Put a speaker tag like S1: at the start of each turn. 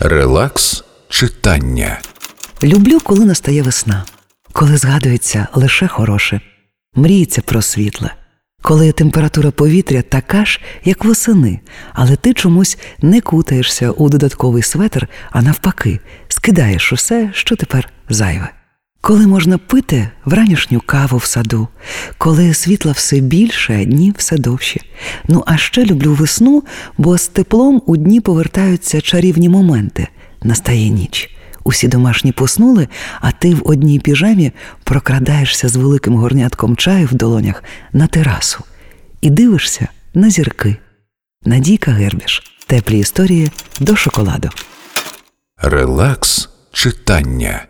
S1: Релакс читання.
S2: Люблю, коли настає весна, коли згадується лише хороше, мріється про світле, коли температура повітря така ж, як восени, але ти чомусь не кутаєшся у додатковий светр, а навпаки, скидаєш усе, що тепер зайве. Коли можна пити вранішню каву в саду, коли світла все більше, дні все довші. Ну а ще люблю весну, бо з теплом у дні повертаються чарівні моменти. Настає ніч. Усі домашні поснули, а ти в одній піжамі прокрадаєшся з великим горнятком чаю в долонях на терасу і дивишся на зірки. Надійка Гербіш. Теплі історії до шоколаду.
S1: Релакс читання.